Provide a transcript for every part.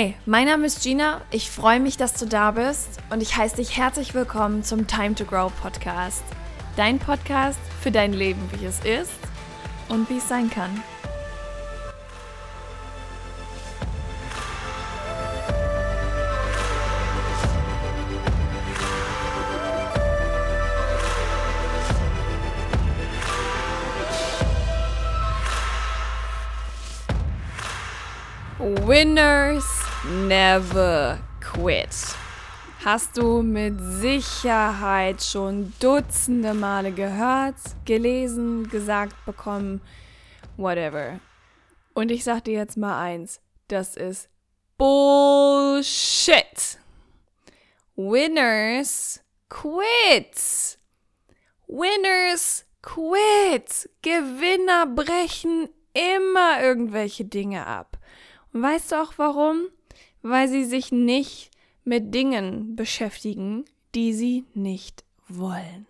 Hey, mein Name ist Gina. Ich freue mich, dass du da bist und ich heiße dich herzlich willkommen zum Time to Grow Podcast. Dein Podcast für dein Leben, wie es ist und wie es sein kann. Winners never quit. Hast du mit Sicherheit schon dutzende Male gehört, gelesen, gesagt bekommen, whatever. Und ich sag dir jetzt mal eins, das ist Bullshit. Winners quit. Winners quit. Gewinner brechen immer irgendwelche Dinge ab. Und weißt du auch warum? Weil sie sich nicht mit Dingen beschäftigen, die sie nicht wollen.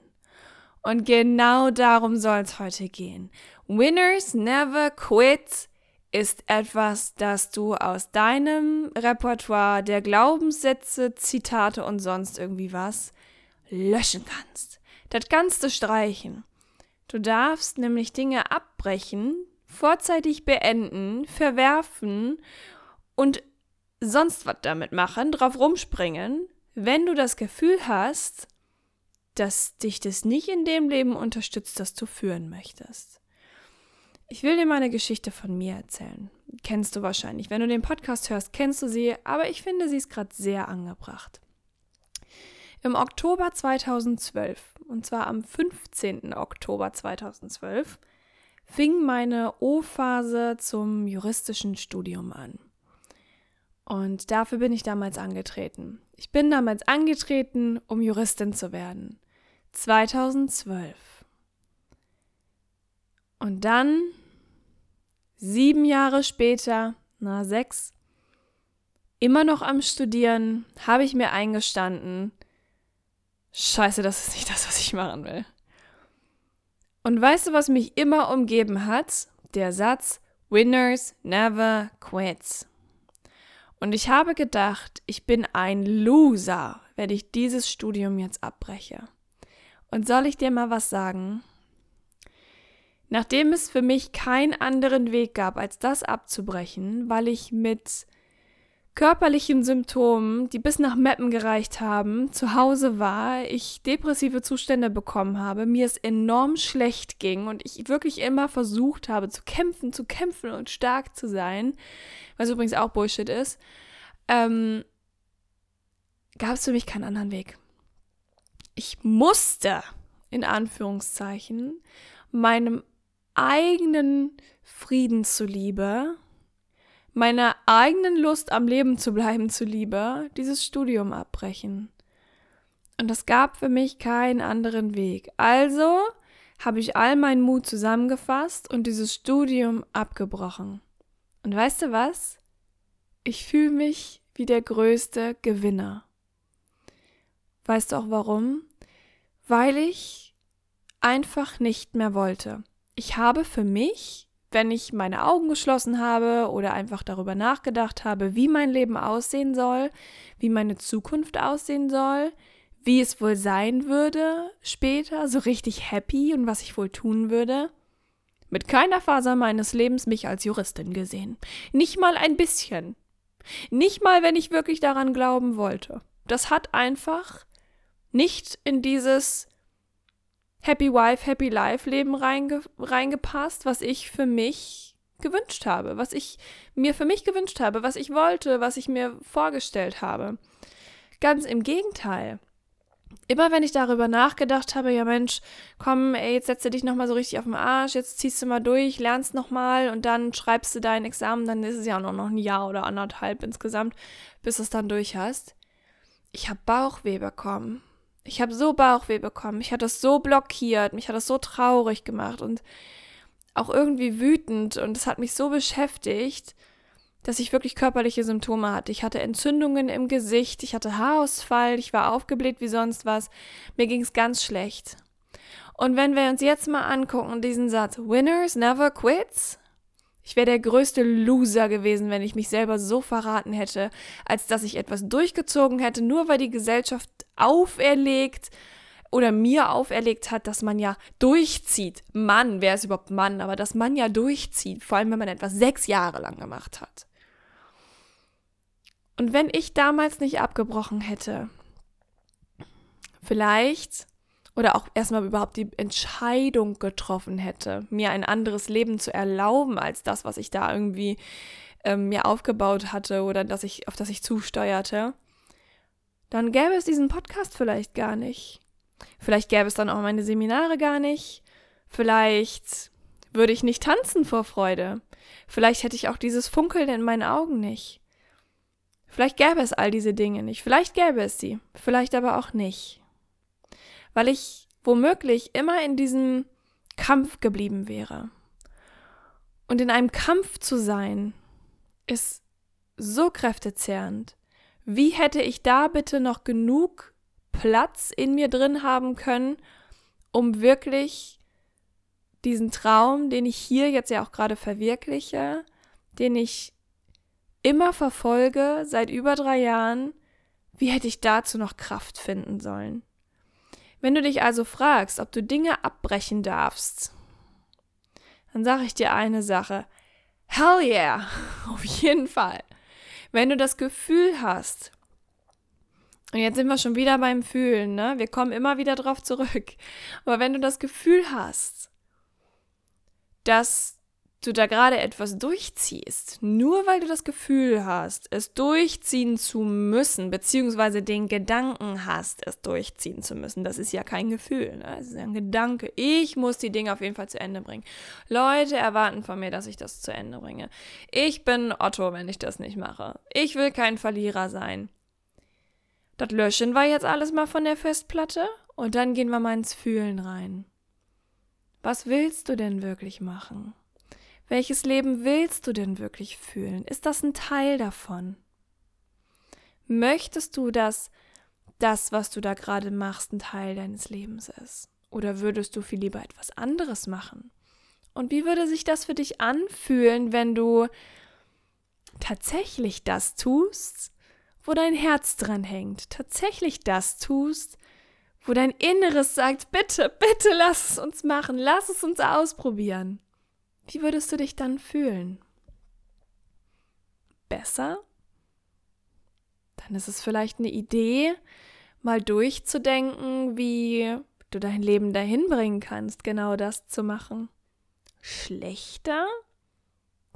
Und genau darum soll es heute gehen. Winners never quit ist etwas, das du aus deinem Repertoire der Glaubenssätze, Zitate und sonst irgendwie was löschen kannst. Das kannst du streichen. Du darfst nämlich Dinge abbrechen, vorzeitig beenden, verwerfen und sonst was damit machen, drauf rumspringen, wenn du das Gefühl hast, dass dich das nicht in dem Leben unterstützt, das du führen möchtest. Ich will dir mal eine Geschichte von mir erzählen. Kennst du wahrscheinlich. Wenn du den Podcast hörst, kennst du sie, aber ich finde, sie ist gerade sehr angebracht. Im Oktober 2012, und zwar am 15. Oktober 2012, fing meine O-Phase zum juristischen Studium an. Und dafür bin ich damals angetreten. Ich bin damals angetreten, um Juristin zu werden. 2012. Und dann, sieben Jahre später, na sechs, immer noch am Studieren, habe ich mir eingestanden, scheiße, das ist nicht das, was ich machen will. Und weißt du, was mich immer umgeben hat? Der Satz Winners never quits. Und ich habe gedacht, ich bin ein Loser, wenn ich dieses Studium jetzt abbreche. Und soll ich dir mal was sagen? Nachdem es für mich keinen anderen Weg gab, als das abzubrechen, weil ich mit körperlichen Symptomen, die bis nach Meppen gereicht haben, zu Hause war, ich depressive Zustände bekommen habe, mir es enorm schlecht ging und ich wirklich immer versucht habe zu kämpfen, zu kämpfen und stark zu sein, was übrigens auch Bullshit ist, ähm, gab es für mich keinen anderen Weg. Ich musste, in Anführungszeichen, meinem eigenen Frieden zuliebe meiner eigenen Lust am Leben zu bleiben zuliebe, dieses Studium abbrechen. Und es gab für mich keinen anderen Weg. Also habe ich all meinen Mut zusammengefasst und dieses Studium abgebrochen. Und weißt du was? Ich fühle mich wie der größte Gewinner. Weißt du auch warum? Weil ich einfach nicht mehr wollte. Ich habe für mich wenn ich meine Augen geschlossen habe oder einfach darüber nachgedacht habe, wie mein Leben aussehen soll, wie meine Zukunft aussehen soll, wie es wohl sein würde später, so richtig happy und was ich wohl tun würde, mit keiner Faser meines Lebens mich als Juristin gesehen. Nicht mal ein bisschen. Nicht mal, wenn ich wirklich daran glauben wollte. Das hat einfach nicht in dieses Happy Wife, Happy Life Leben reinge reingepasst, was ich für mich gewünscht habe, was ich mir für mich gewünscht habe, was ich wollte, was ich mir vorgestellt habe. Ganz im Gegenteil. Immer wenn ich darüber nachgedacht habe, ja Mensch, komm, ey, jetzt setze dich nochmal so richtig auf den Arsch, jetzt ziehst du mal durch, lernst nochmal und dann schreibst du dein Examen, dann ist es ja auch noch ein Jahr oder anderthalb insgesamt, bis du es dann durch hast. Ich habe Bauchweh bekommen. Ich habe so Bauchweh bekommen. Mich hat das so blockiert. Mich hat das so traurig gemacht und auch irgendwie wütend. Und es hat mich so beschäftigt, dass ich wirklich körperliche Symptome hatte. Ich hatte Entzündungen im Gesicht. Ich hatte Haarausfall. Ich war aufgebläht wie sonst was. Mir ging es ganz schlecht. Und wenn wir uns jetzt mal angucken, diesen Satz, Winners never quits. Ich wäre der größte Loser gewesen, wenn ich mich selber so verraten hätte, als dass ich etwas durchgezogen hätte, nur weil die Gesellschaft auferlegt oder mir auferlegt hat, dass man ja durchzieht. Mann, wer ist überhaupt Mann? Aber dass man ja durchzieht, vor allem wenn man etwas sechs Jahre lang gemacht hat. Und wenn ich damals nicht abgebrochen hätte, vielleicht oder auch erstmal überhaupt die Entscheidung getroffen hätte, mir ein anderes Leben zu erlauben als das, was ich da irgendwie ähm, mir aufgebaut hatte oder dass ich, auf das ich zusteuerte, dann gäbe es diesen Podcast vielleicht gar nicht. Vielleicht gäbe es dann auch meine Seminare gar nicht. Vielleicht würde ich nicht tanzen vor Freude. Vielleicht hätte ich auch dieses Funkeln in meinen Augen nicht. Vielleicht gäbe es all diese Dinge nicht. Vielleicht gäbe es sie. Vielleicht aber auch nicht weil ich womöglich immer in diesem Kampf geblieben wäre. Und in einem Kampf zu sein, ist so kräftezehrend. Wie hätte ich da bitte noch genug Platz in mir drin haben können, um wirklich diesen Traum, den ich hier jetzt ja auch gerade verwirkliche, den ich immer verfolge seit über drei Jahren, wie hätte ich dazu noch Kraft finden sollen? Wenn du dich also fragst, ob du Dinge abbrechen darfst, dann sage ich dir eine Sache. Hell yeah, auf jeden Fall. Wenn du das Gefühl hast, und jetzt sind wir schon wieder beim Fühlen, ne? Wir kommen immer wieder drauf zurück. Aber wenn du das Gefühl hast, dass du da gerade etwas durchziehst, nur weil du das Gefühl hast, es durchziehen zu müssen, beziehungsweise den Gedanken hast, es durchziehen zu müssen, das ist ja kein Gefühl, ne? es ist ja ein Gedanke. Ich muss die Dinge auf jeden Fall zu Ende bringen. Leute erwarten von mir, dass ich das zu Ende bringe. Ich bin Otto, wenn ich das nicht mache. Ich will kein Verlierer sein. Das löschen wir jetzt alles mal von der Festplatte und dann gehen wir mal ins Fühlen rein. Was willst du denn wirklich machen? Welches Leben willst du denn wirklich fühlen? Ist das ein Teil davon? Möchtest du, dass das, was du da gerade machst, ein Teil deines Lebens ist? Oder würdest du viel lieber etwas anderes machen? Und wie würde sich das für dich anfühlen, wenn du tatsächlich das tust, wo dein Herz dran hängt? Tatsächlich das tust, wo dein Inneres sagt, bitte, bitte lass es uns machen, lass es uns ausprobieren. Wie würdest du dich dann fühlen? Besser? Dann ist es vielleicht eine Idee, mal durchzudenken, wie du dein Leben dahin bringen kannst, genau das zu machen. Schlechter?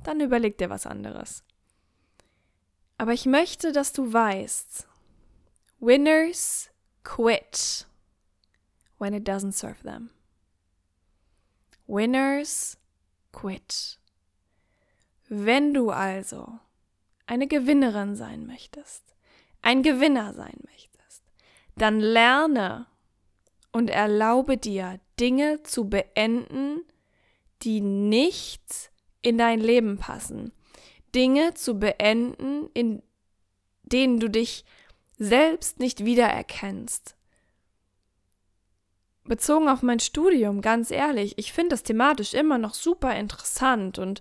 Dann überleg dir was anderes. Aber ich möchte, dass du weißt, Winners quit when it doesn't serve them. Winners quit. Wenn du also eine Gewinnerin sein möchtest, ein Gewinner sein möchtest, dann lerne und erlaube dir, Dinge zu beenden, die nicht in dein Leben passen. Dinge zu beenden, in denen du dich selbst nicht wiedererkennst bezogen auf mein Studium, ganz ehrlich, ich finde das thematisch immer noch super interessant und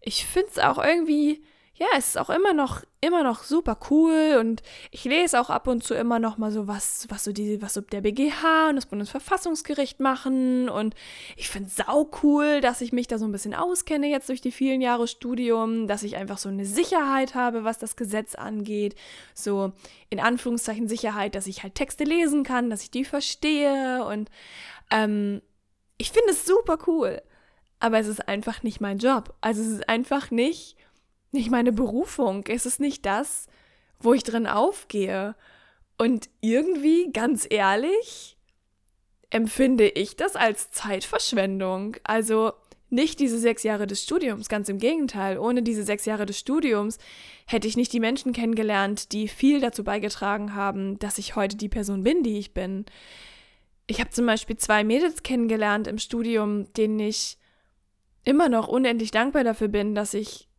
ich finde es auch irgendwie, ja, es ist auch immer noch, immer noch super cool und ich lese auch ab und zu immer noch mal so was, was so die, was so der BGH und das Bundesverfassungsgericht machen und ich finde sau cool, dass ich mich da so ein bisschen auskenne jetzt durch die vielen Jahre Studium, dass ich einfach so eine Sicherheit habe, was das Gesetz angeht, so in Anführungszeichen Sicherheit, dass ich halt Texte lesen kann, dass ich die verstehe und ähm, ich finde es super cool aber es ist einfach nicht mein Job. Also es ist einfach nicht, nicht meine Berufung. Es ist nicht das, wo ich drin aufgehe. Und irgendwie, ganz ehrlich, empfinde ich das als Zeitverschwendung. Also nicht diese sechs Jahre des Studiums, ganz im Gegenteil. Ohne diese sechs Jahre des Studiums hätte ich nicht die Menschen kennengelernt, die viel dazu beigetragen haben, dass ich heute die Person bin, die ich bin. Ich habe zum Beispiel zwei Mädels kennengelernt im Studium, denen ich immer noch unendlich dankbar dafür bin, dass ich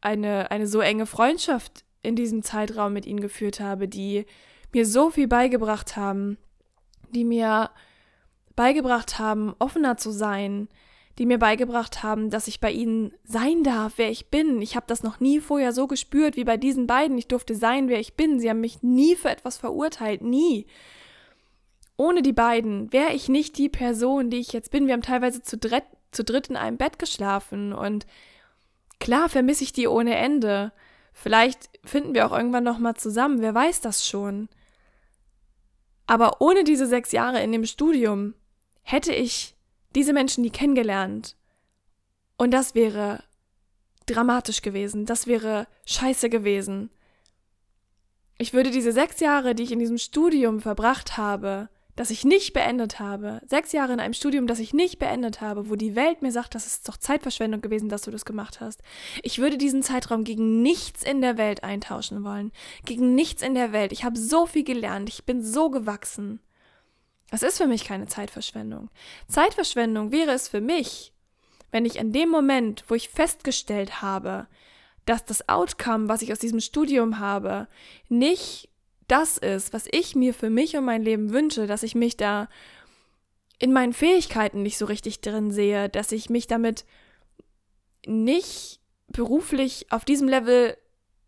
eine, eine so enge Freundschaft in diesem Zeitraum mit ihnen geführt habe, die mir so viel beigebracht haben, die mir beigebracht haben, offener zu sein, die mir beigebracht haben, dass ich bei ihnen sein darf, wer ich bin. Ich habe das noch nie vorher so gespürt wie bei diesen beiden. Ich durfte sein, wer ich bin. Sie haben mich nie für etwas verurteilt, nie. Ohne die beiden wäre ich nicht die Person, die ich jetzt bin. Wir haben teilweise zu dritt, zu dritt in einem Bett geschlafen und klar vermisse ich die ohne Ende. Vielleicht finden wir auch irgendwann noch mal zusammen, wer weiß das schon. Aber ohne diese sechs Jahre in dem Studium hätte ich diese Menschen nie kennengelernt. Und das wäre dramatisch gewesen, das wäre scheiße gewesen. Ich würde diese sechs Jahre, die ich in diesem Studium verbracht habe, das ich nicht beendet habe, sechs Jahre in einem Studium, das ich nicht beendet habe, wo die Welt mir sagt, das ist doch Zeitverschwendung gewesen, dass du das gemacht hast. Ich würde diesen Zeitraum gegen nichts in der Welt eintauschen wollen. Gegen nichts in der Welt. Ich habe so viel gelernt. Ich bin so gewachsen. Das ist für mich keine Zeitverschwendung. Zeitverschwendung wäre es für mich, wenn ich in dem Moment, wo ich festgestellt habe, dass das Outcome, was ich aus diesem Studium habe, nicht das ist, was ich mir für mich und mein Leben wünsche, dass ich mich da in meinen Fähigkeiten nicht so richtig drin sehe, dass ich mich damit nicht beruflich auf diesem Level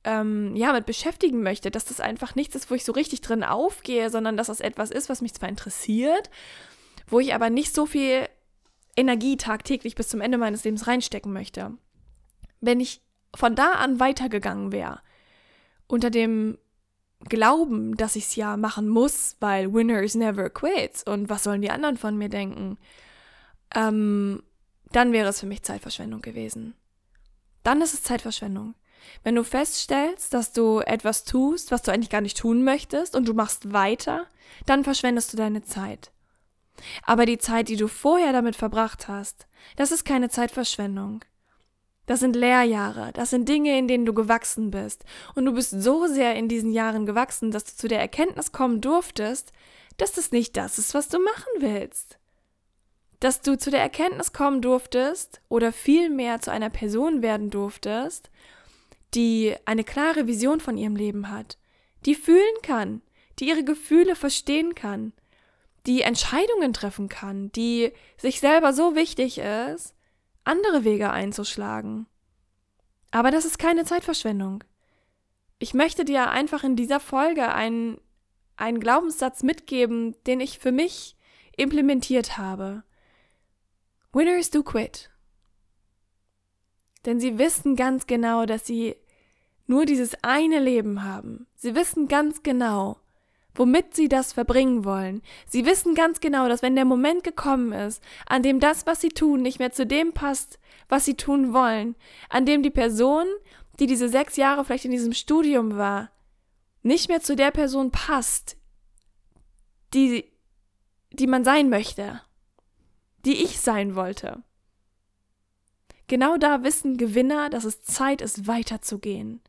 ähm, ja, mit beschäftigen möchte, dass das einfach nichts ist, wo ich so richtig drin aufgehe, sondern dass das etwas ist, was mich zwar interessiert, wo ich aber nicht so viel Energie tagtäglich bis zum Ende meines Lebens reinstecken möchte. Wenn ich von da an weitergegangen wäre, unter dem glauben, dass ich es ja machen muss, weil Winners never quits und was sollen die anderen von mir denken, ähm, dann wäre es für mich Zeitverschwendung gewesen. Dann ist es Zeitverschwendung. Wenn du feststellst, dass du etwas tust, was du eigentlich gar nicht tun möchtest und du machst weiter, dann verschwendest du deine Zeit. Aber die Zeit, die du vorher damit verbracht hast, das ist keine Zeitverschwendung. Das sind Lehrjahre, das sind Dinge, in denen du gewachsen bist. Und du bist so sehr in diesen Jahren gewachsen, dass du zu der Erkenntnis kommen durftest, dass das nicht das ist, was du machen willst. Dass du zu der Erkenntnis kommen durftest oder vielmehr zu einer Person werden durftest, die eine klare Vision von ihrem Leben hat, die fühlen kann, die ihre Gefühle verstehen kann, die Entscheidungen treffen kann, die sich selber so wichtig ist, andere Wege einzuschlagen. Aber das ist keine Zeitverschwendung. Ich möchte dir einfach in dieser Folge einen, einen Glaubenssatz mitgeben, den ich für mich implementiert habe. Winners do quit. Denn sie wissen ganz genau, dass sie nur dieses eine Leben haben. Sie wissen ganz genau, womit sie das verbringen wollen. Sie wissen ganz genau, dass wenn der Moment gekommen ist, an dem das, was sie tun, nicht mehr zu dem passt, was sie tun wollen, an dem die Person, die diese sechs Jahre vielleicht in diesem Studium war, nicht mehr zu der Person passt, die, die man sein möchte, die ich sein wollte. Genau da wissen Gewinner, dass es Zeit ist, weiterzugehen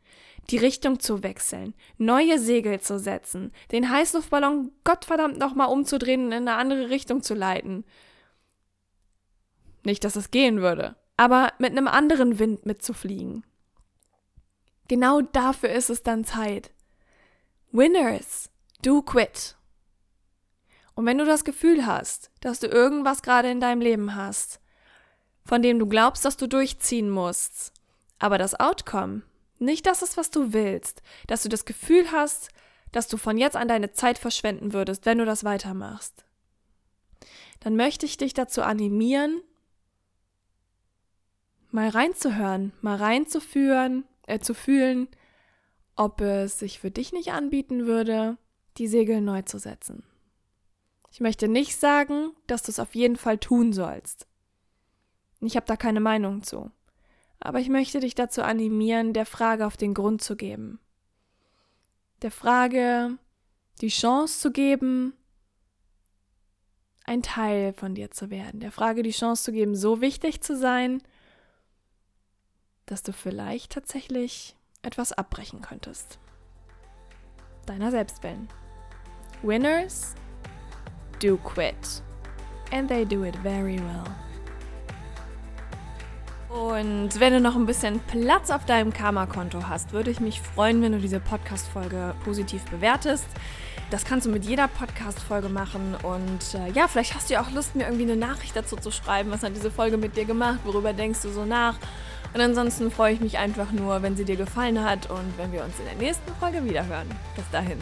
die Richtung zu wechseln, neue Segel zu setzen, den Heißluftballon Gottverdammt nochmal umzudrehen und in eine andere Richtung zu leiten. Nicht, dass es gehen würde, aber mit einem anderen Wind mitzufliegen. Genau dafür ist es dann Zeit. Winners, do quit. Und wenn du das Gefühl hast, dass du irgendwas gerade in deinem Leben hast, von dem du glaubst, dass du durchziehen musst, aber das Outcome nicht das ist, was du willst, dass du das Gefühl hast, dass du von jetzt an deine Zeit verschwenden würdest, wenn du das weitermachst, dann möchte ich dich dazu animieren, mal reinzuhören, mal reinzuführen, äh, zu fühlen, ob es sich für dich nicht anbieten würde, die Segel neu zu setzen. Ich möchte nicht sagen, dass du es auf jeden Fall tun sollst. Ich habe da keine Meinung zu aber ich möchte dich dazu animieren, der Frage auf den Grund zu geben. Der Frage die Chance zu geben, ein Teil von dir zu werden. Der Frage die Chance zu geben, so wichtig zu sein, dass du vielleicht tatsächlich etwas abbrechen könntest. Deiner Selbstwillen. Winners do quit. And they do it very well. Und wenn du noch ein bisschen Platz auf deinem Karma-Konto hast, würde ich mich freuen, wenn du diese Podcast-Folge positiv bewertest. das kannst du mit jeder Podcast-Folge machen. Und äh, ja, vielleicht hast du ja auch Lust, mir irgendwie eine Nachricht dazu zu schreiben. Was hat diese Folge mit dir gemacht? Worüber denkst du so nach? Und ansonsten freue ich mich einfach nur, wenn sie dir gefallen hat und wenn wir uns in der nächsten Folge wiederhören. Bis dahin.